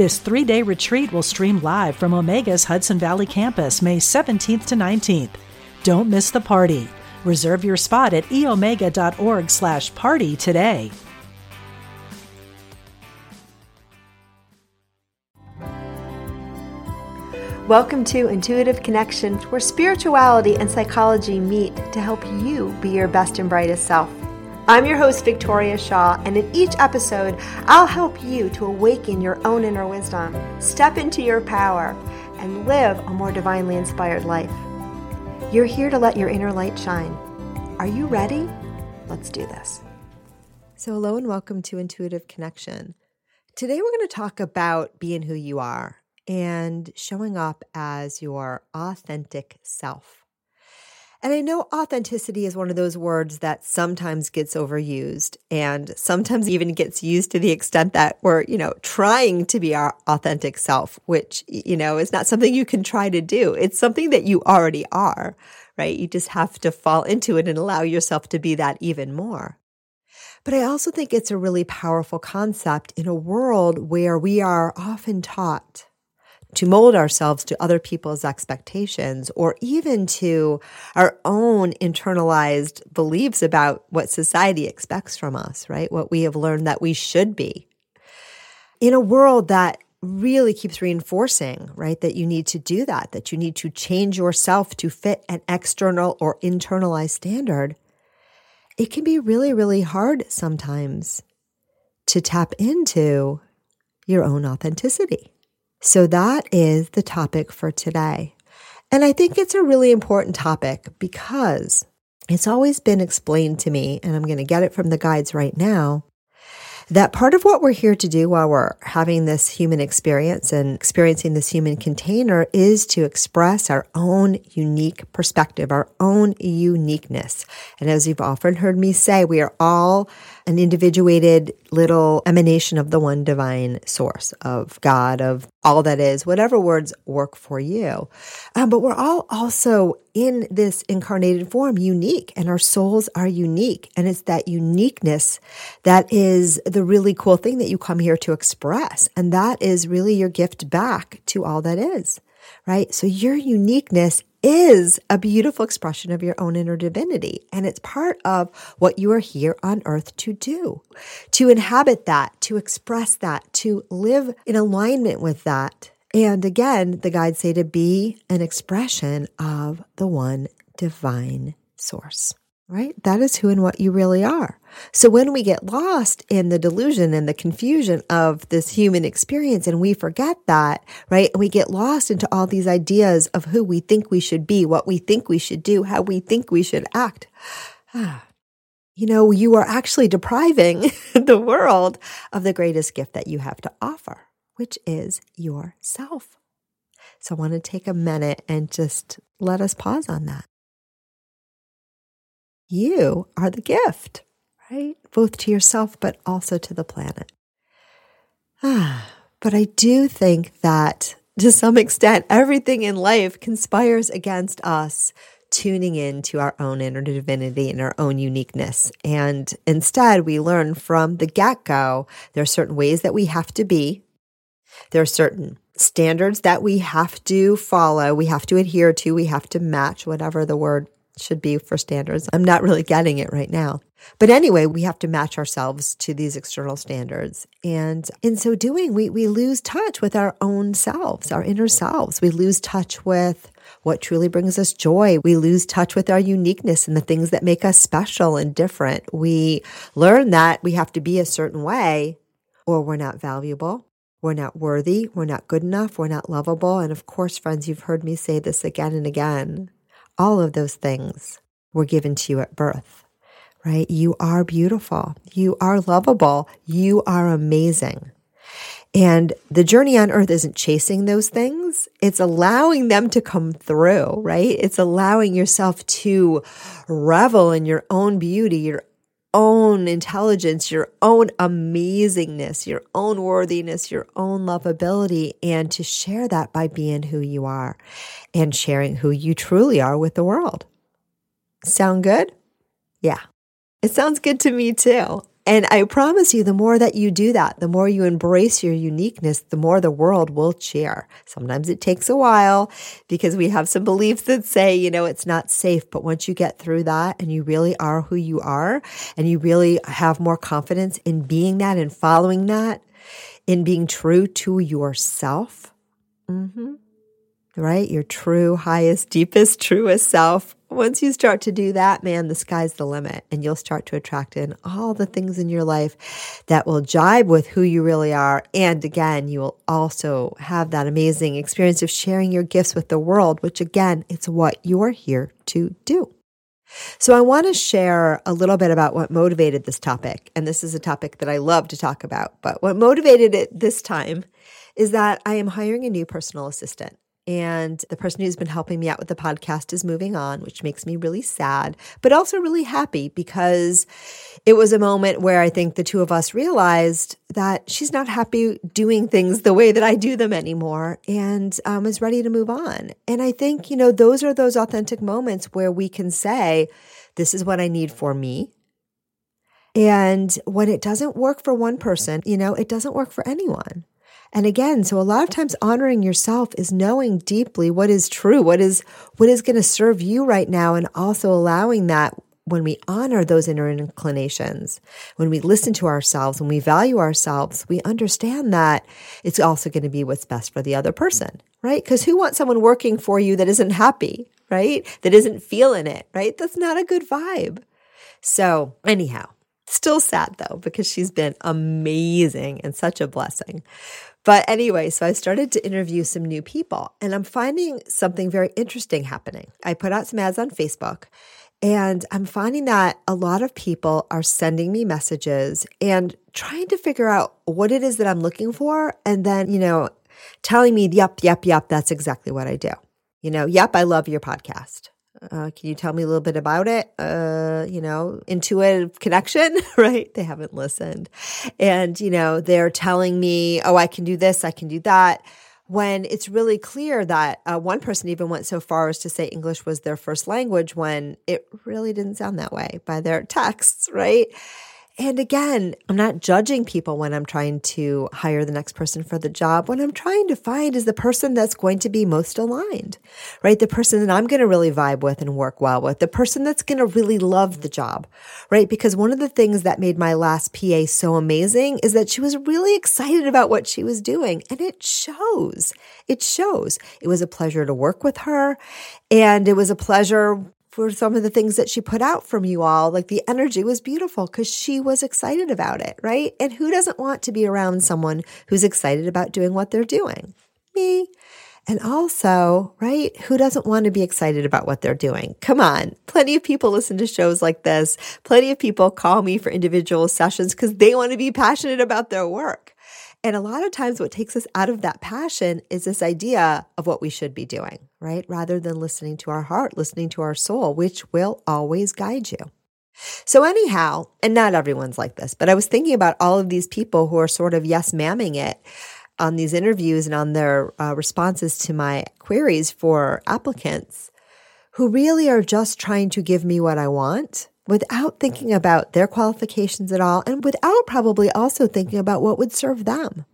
This three day retreat will stream live from Omega's Hudson Valley campus May 17th to 19th. Don't miss the party. Reserve your spot at eomega.org slash party today. Welcome to Intuitive Connection, where spirituality and psychology meet to help you be your best and brightest self. I'm your host, Victoria Shaw, and in each episode, I'll help you to awaken your own inner wisdom, step into your power, and live a more divinely inspired life. You're here to let your inner light shine. Are you ready? Let's do this. So, hello and welcome to Intuitive Connection. Today, we're going to talk about being who you are and showing up as your authentic self. And I know authenticity is one of those words that sometimes gets overused and sometimes even gets used to the extent that we're, you know, trying to be our authentic self, which, you know, is not something you can try to do. It's something that you already are, right? You just have to fall into it and allow yourself to be that even more. But I also think it's a really powerful concept in a world where we are often taught to mold ourselves to other people's expectations or even to our own internalized beliefs about what society expects from us, right? What we have learned that we should be. In a world that really keeps reinforcing, right, that you need to do that, that you need to change yourself to fit an external or internalized standard, it can be really, really hard sometimes to tap into your own authenticity. So that is the topic for today. And I think it's a really important topic because it's always been explained to me, and I'm going to get it from the guides right now, that part of what we're here to do while we're having this human experience and experiencing this human container is to express our own unique perspective, our own uniqueness. And as you've often heard me say, we are all an individuated little emanation of the one divine source of God, of all that is, whatever words work for you. Um, but we're all also in this incarnated form unique, and our souls are unique. And it's that uniqueness that is the really cool thing that you come here to express. And that is really your gift back to all that is right? So your uniqueness is a beautiful expression of your own inner divinity. And it's part of what you are here on earth to do, to inhabit that, to express that, to live in alignment with that. And again, the guides say to be an expression of the one divine source right? That is who and what you really are. So when we get lost in the delusion and the confusion of this human experience and we forget that, right? And we get lost into all these ideas of who we think we should be, what we think we should do, how we think we should act. you know, you are actually depriving the world of the greatest gift that you have to offer, which is yourself. So I want to take a minute and just let us pause on that you are the gift, right? Both to yourself, but also to the planet. Ah, but I do think that to some extent, everything in life conspires against us tuning in to our own inner divinity and our own uniqueness. And instead, we learn from the get go there are certain ways that we have to be, there are certain standards that we have to follow, we have to adhere to, we have to match, whatever the word should be for standards. I'm not really getting it right now. But anyway, we have to match ourselves to these external standards. And in so doing, we, we lose touch with our own selves, our inner selves. We lose touch with what truly brings us joy. We lose touch with our uniqueness and the things that make us special and different. We learn that we have to be a certain way or we're not valuable. We're not worthy. We're not good enough. We're not lovable. And of course, friends, you've heard me say this again and again. All of those things were given to you at birth, right? You are beautiful. You are lovable. You are amazing. And the journey on earth isn't chasing those things. It's allowing them to come through, right? It's allowing yourself to revel in your own beauty, your own intelligence, your own amazingness, your own worthiness, your own lovability, and to share that by being who you are and sharing who you truly are with the world. Sound good? Yeah. It sounds good to me too. And I promise you, the more that you do that, the more you embrace your uniqueness, the more the world will cheer. Sometimes it takes a while because we have some beliefs that say, you know, it's not safe. But once you get through that and you really are who you are and you really have more confidence in being that and following that, in being true to yourself, mm-hmm, right? Your true, highest, deepest, truest self once you start to do that, man, the sky's the limit and you'll start to attract in all the things in your life that will jibe with who you really are. And again, you will also have that amazing experience of sharing your gifts with the world, which again, it's what you're here to do. So I want to share a little bit about what motivated this topic. And this is a topic that I love to talk about. But what motivated it this time is that I am hiring a new personal assistant. And the person who's been helping me out with the podcast is moving on, which makes me really sad, but also really happy because it was a moment where I think the two of us realized that she's not happy doing things the way that I do them anymore and um, is ready to move on. And I think, you know, those are those authentic moments where we can say, this is what I need for me. And when it doesn't work for one person, you know, it doesn't work for anyone. And again, so a lot of times honoring yourself is knowing deeply what is true, what is what is going to serve you right now and also allowing that when we honor those inner inclinations, when we listen to ourselves, when we value ourselves, we understand that it's also going to be what's best for the other person, right? Because who wants someone working for you that isn't happy, right? That isn't feeling it, right? That's not a good vibe. So, anyhow, still sad though, because she's been amazing and such a blessing. But anyway, so I started to interview some new people and I'm finding something very interesting happening. I put out some ads on Facebook and I'm finding that a lot of people are sending me messages and trying to figure out what it is that I'm looking for. And then, you know, telling me, yep, yep, yep, that's exactly what I do. You know, yep, I love your podcast. Uh, can you tell me a little bit about it? Uh, you know, intuitive connection, right? They haven't listened. And, you know, they're telling me, oh, I can do this, I can do that. When it's really clear that uh, one person even went so far as to say English was their first language when it really didn't sound that way by their texts, right? And again, I'm not judging people when I'm trying to hire the next person for the job. What I'm trying to find is the person that's going to be most aligned, right? The person that I'm going to really vibe with and work well with, the person that's going to really love the job, right? Because one of the things that made my last PA so amazing is that she was really excited about what she was doing and it shows. It shows. It was a pleasure to work with her and it was a pleasure for some of the things that she put out from you all. Like the energy was beautiful because she was excited about it, right? And who doesn't want to be around someone who's excited about doing what they're doing? Me. And also, right? Who doesn't want to be excited about what they're doing? Come on. Plenty of people listen to shows like this. Plenty of people call me for individual sessions because they want to be passionate about their work. And a lot of times, what takes us out of that passion is this idea of what we should be doing, right? Rather than listening to our heart, listening to our soul, which will always guide you. So, anyhow, and not everyone's like this, but I was thinking about all of these people who are sort of yes mamming it on these interviews and on their uh, responses to my queries for applicants who really are just trying to give me what I want without thinking about their qualifications at all and without probably also thinking about what would serve them.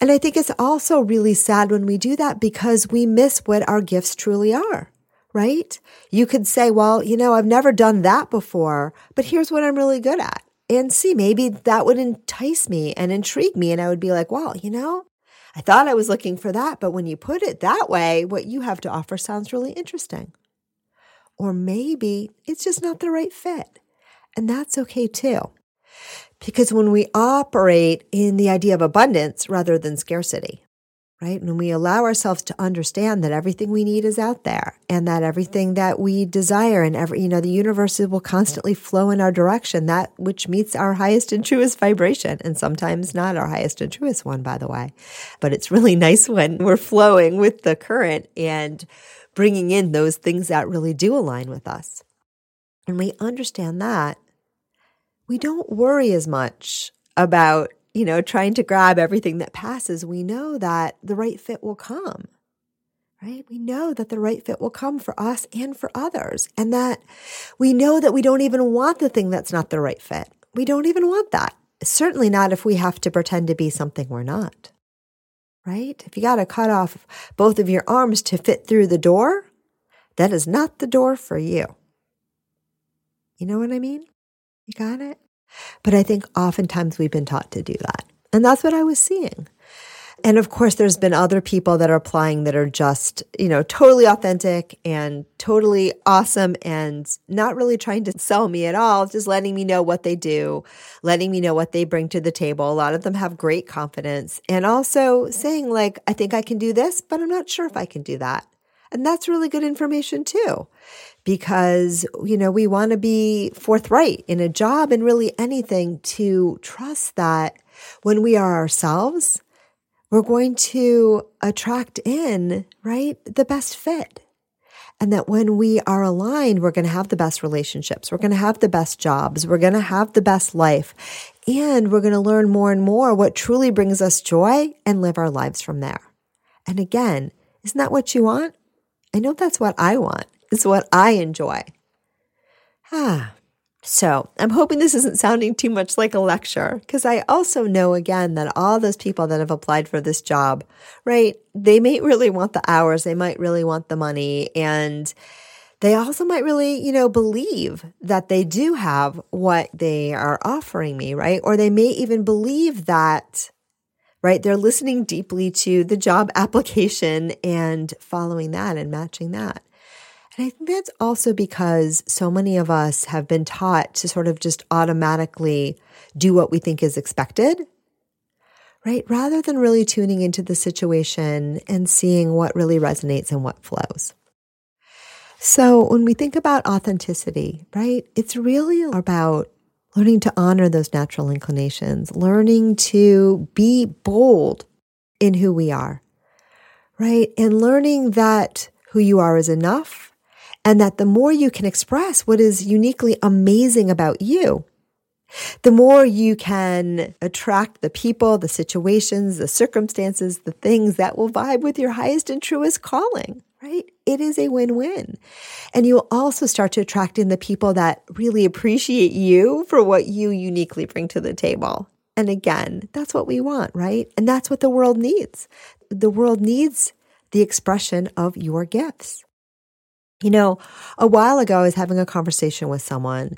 And I think it's also really sad when we do that because we miss what our gifts truly are, right? You could say, well, you know, I've never done that before, but here's what I'm really good at. And see, maybe that would entice me and intrigue me. And I would be like, well, you know, I thought I was looking for that, but when you put it that way, what you have to offer sounds really interesting. Or maybe it's just not the right fit. And that's okay too. Because when we operate in the idea of abundance rather than scarcity, right? When we allow ourselves to understand that everything we need is out there and that everything that we desire and every, you know, the universe will constantly flow in our direction, that which meets our highest and truest vibration. And sometimes not our highest and truest one, by the way. But it's really nice when we're flowing with the current and bringing in those things that really do align with us. And we understand that we don't worry as much about you know, trying to grab everything that passes, we know that the right fit will come, right? We know that the right fit will come for us and for others. And that we know that we don't even want the thing that's not the right fit. We don't even want that. Certainly not if we have to pretend to be something we're not, right? If you got to cut off both of your arms to fit through the door, that is not the door for you. You know what I mean? You got it? But I think oftentimes we've been taught to do that. And that's what I was seeing. And of course, there's been other people that are applying that are just, you know, totally authentic and totally awesome and not really trying to sell me at all, just letting me know what they do, letting me know what they bring to the table. A lot of them have great confidence and also saying, like, I think I can do this, but I'm not sure if I can do that. And that's really good information too because, you know, we want to be forthright in a job and really anything to trust that when we are ourselves, we're going to attract in, right, the best fit. And that when we are aligned, we're going to have the best relationships. We're going to have the best jobs. We're going to have the best life. And we're going to learn more and more what truly brings us joy and live our lives from there. And again, isn't that what you want? I know that's what I want. It's what I enjoy. Ah. So I'm hoping this isn't sounding too much like a lecture because I also know again that all those people that have applied for this job, right? They may really want the hours. They might really want the money and they also might really, you know, believe that they do have what they are offering me, right? Or they may even believe that, right? They're listening deeply to the job application and following that and matching that. And I think that's also because so many of us have been taught to sort of just automatically do what we think is expected, right? Rather than really tuning into the situation and seeing what really resonates and what flows. So when we think about authenticity, right, it's really about learning to honor those natural inclinations, learning to be bold in who we are, right? And learning that who you are is enough and that the more you can express what is uniquely amazing about you, the more you can attract the people, the situations, the circumstances, the things that will vibe with your highest and truest calling, right? It is a win win. And you'll also start to attract in the people that really appreciate you for what you uniquely bring to the table. And again, that's what we want, right? And that's what the world needs. The world needs the expression of your gifts. You know, a while ago, I was having a conversation with someone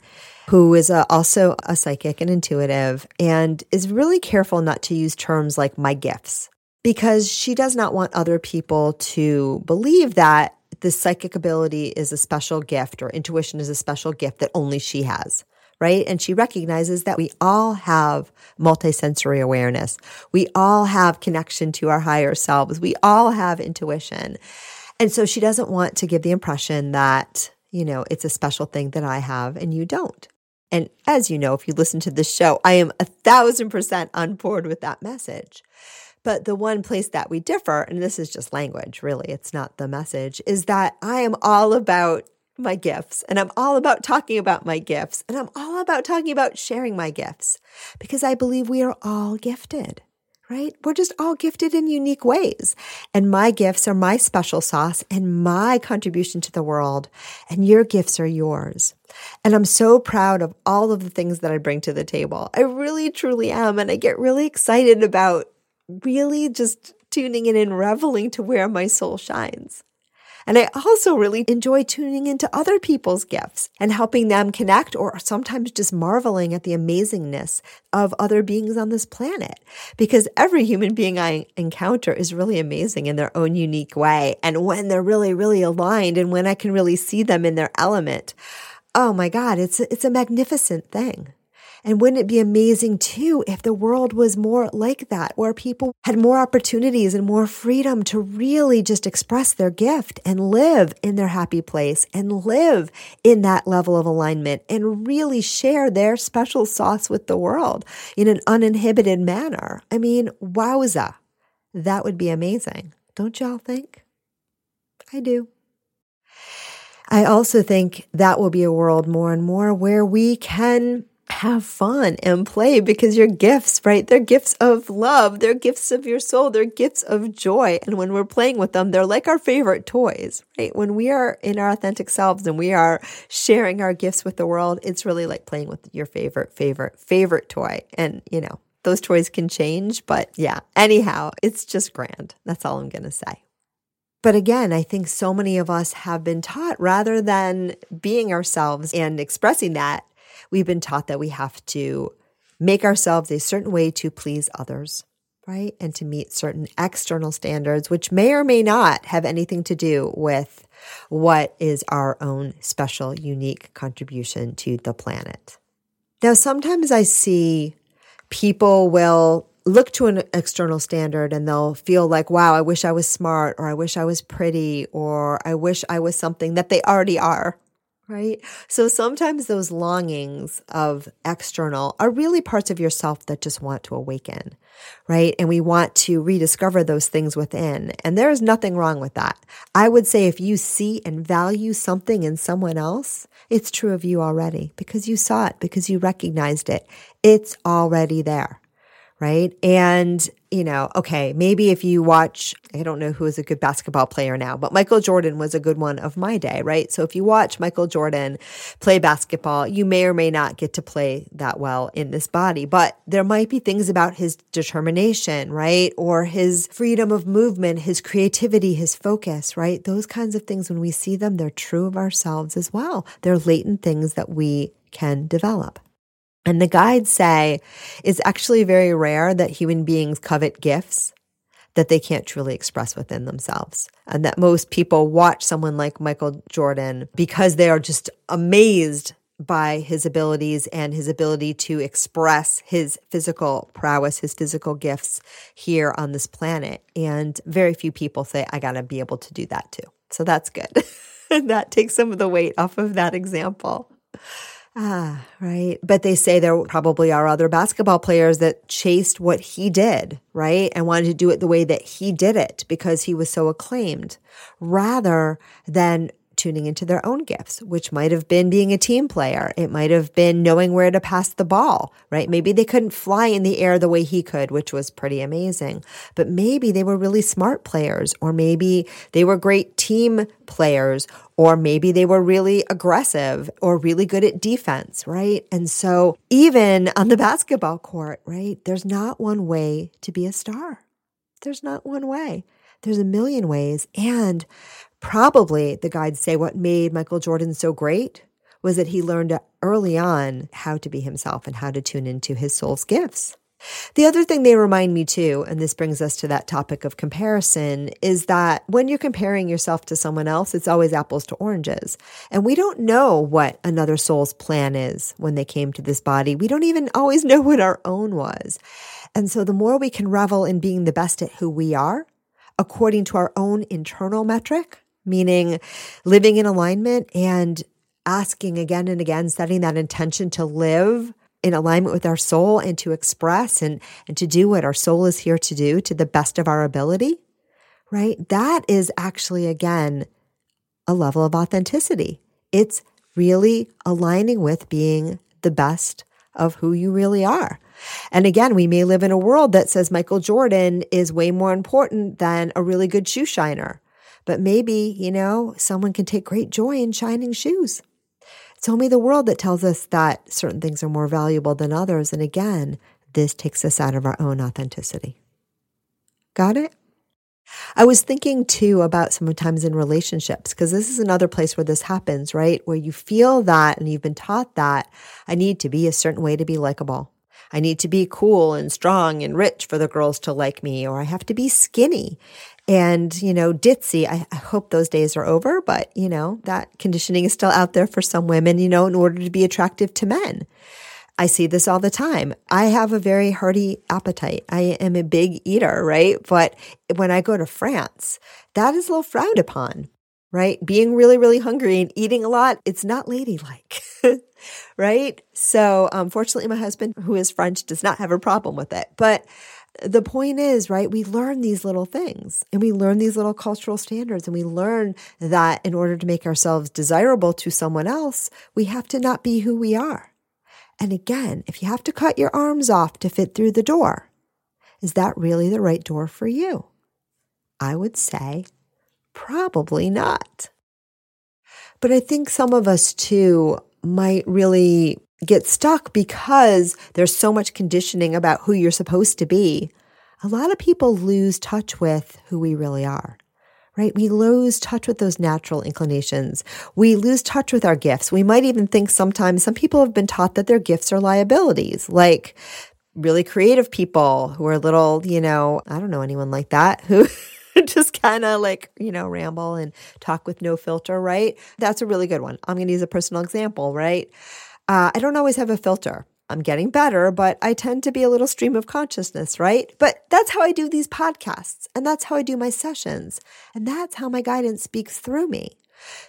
who is a, also a psychic and intuitive and is really careful not to use terms like my gifts because she does not want other people to believe that the psychic ability is a special gift or intuition is a special gift that only she has. Right. And she recognizes that we all have multisensory awareness. We all have connection to our higher selves. We all have intuition. And so she doesn't want to give the impression that, you know, it's a special thing that I have and you don't. And as you know, if you listen to this show, I am a thousand percent on board with that message. But the one place that we differ, and this is just language, really, it's not the message, is that I am all about my gifts and I'm all about talking about my gifts and I'm all about talking about sharing my gifts because I believe we are all gifted right? We're just all gifted in unique ways. And my gifts are my special sauce and my contribution to the world. And your gifts are yours. And I'm so proud of all of the things that I bring to the table. I really, truly am. And I get really excited about really just tuning in and reveling to where my soul shines. And I also really enjoy tuning into other people's gifts and helping them connect or sometimes just marveling at the amazingness of other beings on this planet. Because every human being I encounter is really amazing in their own unique way. And when they're really, really aligned and when I can really see them in their element, oh my God, it's, it's a magnificent thing. And wouldn't it be amazing too if the world was more like that, where people had more opportunities and more freedom to really just express their gift and live in their happy place and live in that level of alignment and really share their special sauce with the world in an uninhibited manner? I mean, wowza. That would be amazing. Don't y'all think? I do. I also think that will be a world more and more where we can have fun and play because your gifts, right? They're gifts of love. They're gifts of your soul. They're gifts of joy. And when we're playing with them, they're like our favorite toys, right? When we are in our authentic selves and we are sharing our gifts with the world, it's really like playing with your favorite, favorite, favorite toy. And, you know, those toys can change, but yeah, anyhow, it's just grand. That's all I'm going to say. But again, I think so many of us have been taught rather than being ourselves and expressing that, we've been taught that we have to make ourselves a certain way to please others, right? And to meet certain external standards, which may or may not have anything to do with what is our own special, unique contribution to the planet. Now, sometimes I see people will look to an external standard and they'll feel like, wow, I wish I was smart or I wish I was pretty or I wish I was something that they already are right? So sometimes those longings of external are really parts of yourself that just want to awaken, right? And we want to rediscover those things within. And there is nothing wrong with that. I would say if you see and value something in someone else, it's true of you already because you saw it, because you recognized it. It's already there right? And, you know, okay, maybe if you watch, I don't know who is a good basketball player now, but Michael Jordan was a good one of my day, right? So if you watch Michael Jordan play basketball, you may or may not get to play that well in this body, but there might be things about his determination, right? Or his freedom of movement, his creativity, his focus, right? Those kinds of things, when we see them, they're true of ourselves as well. They're latent things that we can develop. And the guides say it's actually very rare that human beings covet gifts that they can't truly express within themselves. And that most people watch someone like Michael Jordan because they are just amazed by his abilities and his ability to express his physical prowess, his physical gifts here on this planet. And very few people say, I got to be able to do that too. So that's good. that takes some of the weight off of that example. Ah, right. But they say there probably are other basketball players that chased what he did, right? And wanted to do it the way that he did it because he was so acclaimed rather than tuning into their own gifts, which might have been being a team player. It might have been knowing where to pass the ball, right? Maybe they couldn't fly in the air the way he could, which was pretty amazing. But maybe they were really smart players, or maybe they were great team players, or maybe they were really aggressive or really good at defense, right? And so even on the basketball court, right, there's not one way to be a star. There's not one way. There's a million ways. And probably the guides say what made Michael Jordan so great was that he learned early on how to be himself and how to tune into his soul's gifts. The other thing they remind me too, and this brings us to that topic of comparison, is that when you're comparing yourself to someone else, it's always apples to oranges. And we don't know what another soul's plan is when they came to this body. We don't even always know what our own was. And so the more we can revel in being the best at who we are, according to our own internal metric, meaning living in alignment and asking again and again, setting that intention to live in alignment with our soul and to express and, and to do what our soul is here to do to the best of our ability, right? That is actually, again, a level of authenticity. It's really aligning with being the best of who you really are. And again, we may live in a world that says Michael Jordan is way more important than a really good shoe shiner. But maybe, you know, someone can take great joy in shining shoes. It's only the world that tells us that certain things are more valuable than others. And again, this takes us out of our own authenticity. Got it? I was thinking too about sometimes in relationships, because this is another place where this happens, right? Where you feel that and you've been taught that I need to be a certain way to be likable. I need to be cool and strong and rich for the girls to like me, or I have to be skinny and, you know, ditzy. I, I, hope those days are over, but, you know, that conditioning is still out there for some women, you know, in order to be attractive to men. I see this all the time. I have a very hearty appetite. I am a big eater, right? But when I go to France, that is a little frowned upon, right? Being really, really hungry and eating a lot, it's not ladylike, right? So, unfortunately, my husband, who is French, does not have a problem with it. But the point is, right, we learn these little things and we learn these little cultural standards and we learn that in order to make ourselves desirable to someone else, we have to not be who we are. And again, if you have to cut your arms off to fit through the door, is that really the right door for you? I would say probably not. But I think some of us too might really get stuck because there's so much conditioning about who you're supposed to be. A lot of people lose touch with who we really are, right? We lose touch with those natural inclinations. We lose touch with our gifts. We might even think sometimes some people have been taught that their gifts are liabilities, like really creative people who are little, you know, I don't know anyone like that who just kind of like, you know, ramble and talk with no filter, right? That's a really good one. I'm going to use a personal example, right? Uh, I don't always have a filter. I'm getting better, but I tend to be a little stream of consciousness, right? But that's how I do these podcasts, and that's how I do my sessions, and that's how my guidance speaks through me.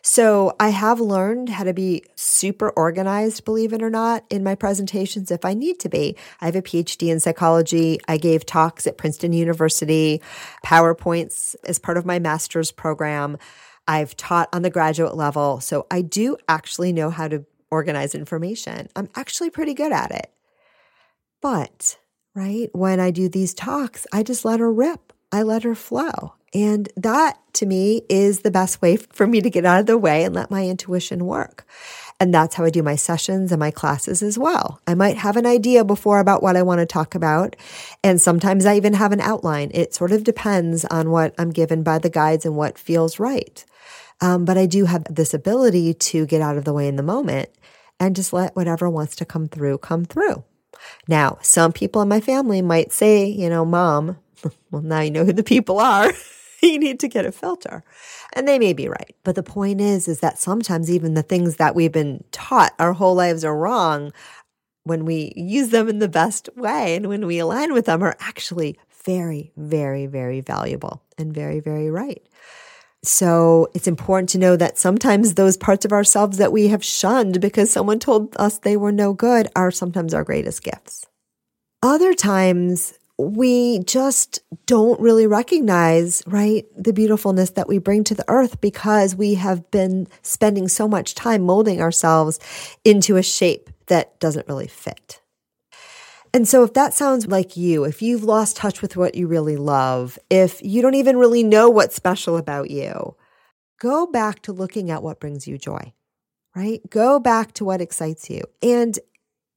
So I have learned how to be super organized, believe it or not, in my presentations if I need to be. I have a PhD in psychology. I gave talks at Princeton University, PowerPoints as part of my master's program. I've taught on the graduate level. So I do actually know how to organize information. I'm actually pretty good at it. But, right, when I do these talks, I just let her rip. I let her flow. And that to me is the best way for me to get out of the way and let my intuition work. And that's how I do my sessions and my classes as well. I might have an idea before about what I want to talk about. And sometimes I even have an outline. It sort of depends on what I'm given by the guides and what feels right. Um, but I do have this ability to get out of the way in the moment and just let whatever wants to come through come through. Now, some people in my family might say, you know, mom, well, now you know who the people are. you need to get a filter. And they may be right. But the point is, is that sometimes even the things that we've been taught our whole lives are wrong when we use them in the best way and when we align with them are actually very, very, very valuable and very, very right. So it's important to know that sometimes those parts of ourselves that we have shunned because someone told us they were no good are sometimes our greatest gifts. Other times we just don't really recognize, right, the beautifulness that we bring to the earth because we have been spending so much time molding ourselves into a shape that doesn't really fit. And so, if that sounds like you, if you've lost touch with what you really love, if you don't even really know what's special about you, go back to looking at what brings you joy, right? Go back to what excites you. And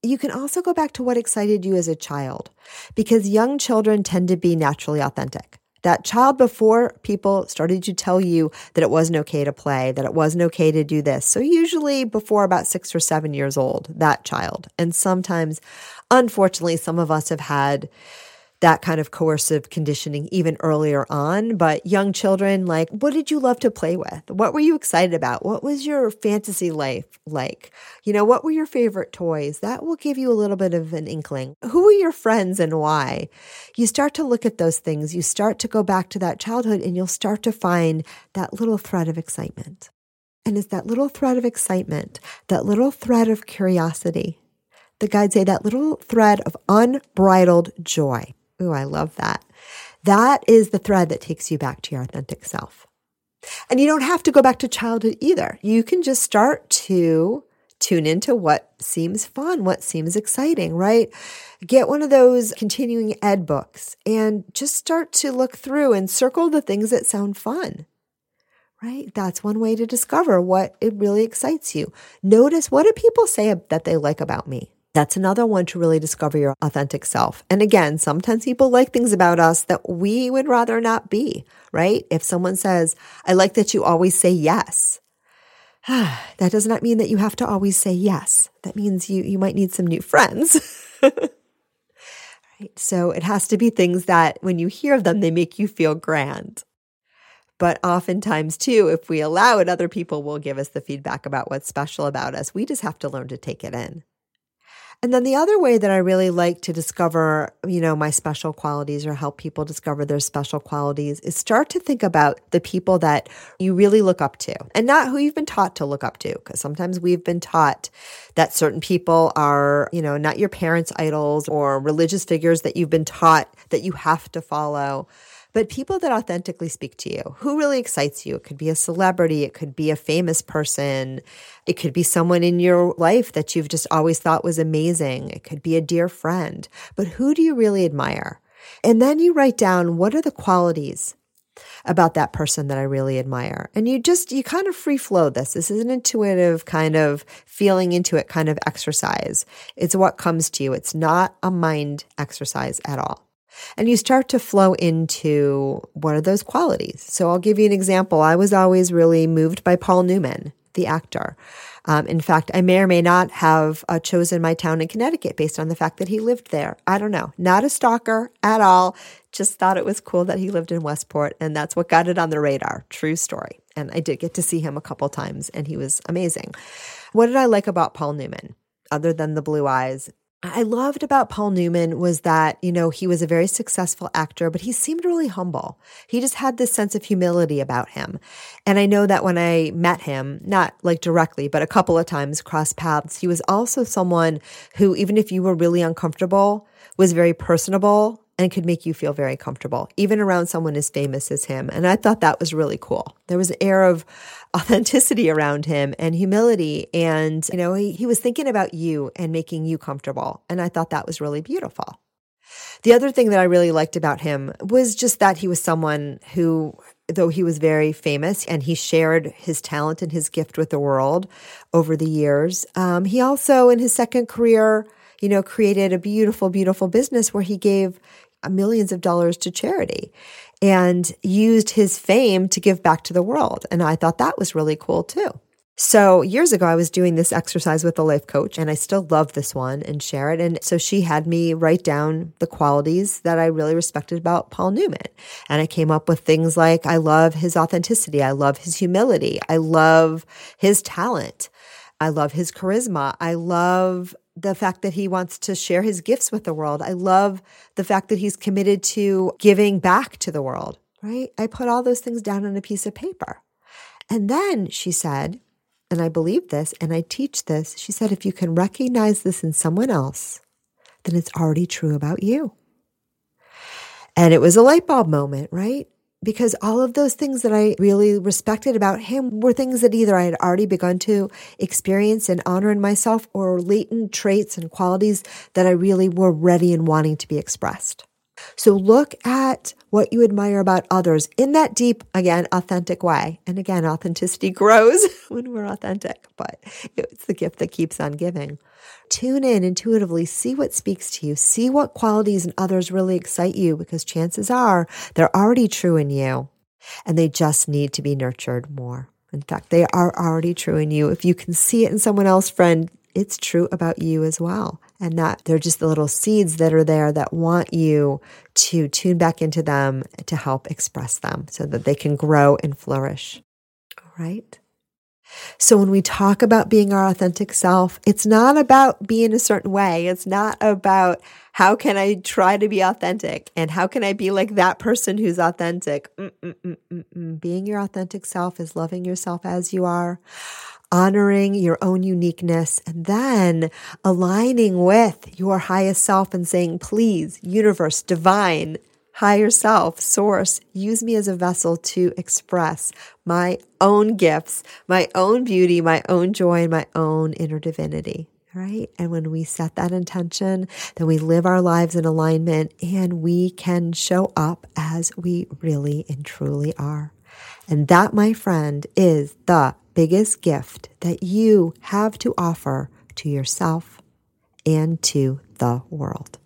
you can also go back to what excited you as a child because young children tend to be naturally authentic. That child before people started to tell you that it wasn't okay to play, that it wasn't okay to do this. So usually before about six or seven years old, that child. And sometimes, unfortunately, some of us have had that kind of coercive conditioning even earlier on. But young children, like, what did you love to play with? What were you excited about? What was your fantasy life like? You know, what were your favorite toys? That will give you a little bit of an inkling. Who were your friends and why? You start to look at those things. You start to go back to that childhood and you'll start to find that little thread of excitement. And it's that little thread of excitement, that little thread of curiosity. The guides say that little thread of unbridled joy Ooh, I love that. That is the thread that takes you back to your authentic self. And you don't have to go back to childhood either. You can just start to tune into what seems fun, what seems exciting, right? Get one of those continuing ed books and just start to look through and circle the things that sound fun. Right? That's one way to discover what it really excites you. Notice what do people say that they like about me? That's another one to really discover your authentic self. And again, sometimes people like things about us that we would rather not be, right? If someone says, I like that you always say yes. that does not mean that you have to always say yes. That means you, you might need some new friends. right? So it has to be things that when you hear them, they make you feel grand. But oftentimes, too, if we allow it, other people will give us the feedback about what's special about us. We just have to learn to take it in. And then the other way that I really like to discover, you know, my special qualities or help people discover their special qualities is start to think about the people that you really look up to and not who you've been taught to look up to. Because sometimes we've been taught that certain people are, you know, not your parents' idols or religious figures that you've been taught that you have to follow but people that authentically speak to you. Who really excites you? It could be a celebrity, it could be a famous person, it could be someone in your life that you've just always thought was amazing, it could be a dear friend. But who do you really admire? And then you write down what are the qualities about that person that I really admire. And you just, you kind of free flow this. This is an intuitive kind of feeling into it kind of exercise. It's what comes to you. It's not a mind exercise at all. And you start to flow into what are those qualities. So I'll give you an example. I was always really moved by Paul Newman, the actor. Um, in fact, I may or may not have uh, chosen my town in Connecticut based on the fact that he lived there. I don't know. Not a stalker at all. Just thought it was cool that he lived in Westport, and that's what got it on the radar. True story. And I did get to see him a couple times, and he was amazing. What did I like about Paul Newman? Other than the blue eyes I loved about Paul Newman was that, you know, he was a very successful actor, but he seemed really humble. He just had this sense of humility about him. And I know that when I met him, not like directly, but a couple of times cross paths, he was also someone who, even if you were really uncomfortable, was very personable and could make you feel very comfortable, even around someone as famous as him. And I thought that was really cool. There was an air of authenticity around him and humility. And, you know, he, he was thinking about you and making you comfortable. And I thought that was really beautiful. The other thing that I really liked about him was just that he was someone who, though he was very famous and he shared his talent and his gift with the world over the years, um, he also, in his second career, you know, created a beautiful, beautiful business where he gave, Uh, millions of dollars to charity and used his fame to give back to the world. And I thought that was really cool too. So years ago, I was doing this exercise with a life coach and I still love this one and share it. And so she had me write down the qualities that I really respected about Paul Newman. And I came up with things like, I love his authenticity. I love his humility. I love his talent. I love his charisma. I love the fact that he wants to share his gifts with the world. I love the fact that he's committed to giving back to the world, right? I put all those things down on a piece of paper. And then she said, and I believe this and I teach this, she said, if you can recognize this in someone else, then it's already true about you. And it was a light bulb moment, right? Because all of those things that I really respected about him were things that either I had already begun to experience and honor in myself or latent traits and qualities that I really were ready and wanting to be expressed. So look at what you admire about others in that deep, again, authentic way. And again, authenticity grows when we're authentic, but it's the gift that keeps on giving. Tune in intuitively, see what speaks to you, see what qualities in others really excite you because chances are they're already true in you and they just need to be nurtured more. In fact, they are already true in you. If you can see it in someone else, friend, it's true about you as well. And that they're just the little seeds that are there that want you to tune back into them to help express them so that they can grow and flourish. All right. So when we talk about being our authentic self, it's not about being a certain way. It's not about how can I try to be authentic and how can I be like that person who's authentic. Mm-mm-mm-mm. Being your authentic self is loving yourself as you are, honoring your own uniqueness, and then aligning with your highest self and saying, please, universe, divine, higher self, source, use me as a vessel to express my own gifts, my own beauty, my own joy, and my own inner divinity. Right. And when we set that intention, then we live our lives in alignment and we can show up as we really and truly are. And that, my friend, is the biggest gift that you have to offer to yourself and to the world.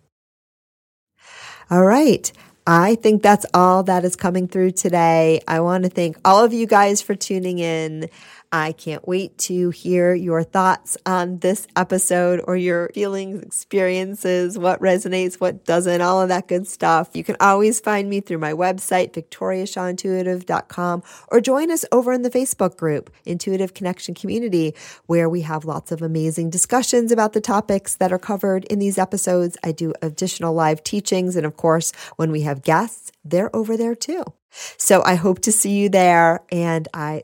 All right. I think that's all that is coming through today. I want to thank all of you guys for tuning in. I can't wait to hear your thoughts on this episode or your feelings, experiences, what resonates, what doesn't, all of that good stuff. You can always find me through my website, victoriashawintuitive.com, or join us over in the Facebook group, Intuitive Connection Community, where we have lots of amazing discussions about the topics that are covered in these episodes. I do additional live teachings. And of course, when we have guests, they're over there too. So I hope to see you there. And I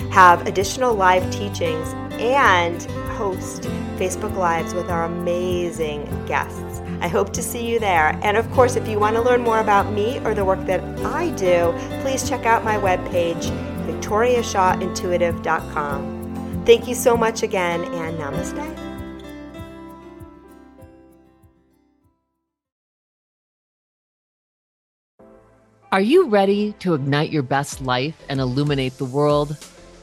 have additional live teachings, and host Facebook Lives with our amazing guests. I hope to see you there. And of course, if you want to learn more about me or the work that I do, please check out my webpage, victoriashawintuitive.com. Thank you so much again, and namaste. Are you ready to ignite your best life and illuminate the world?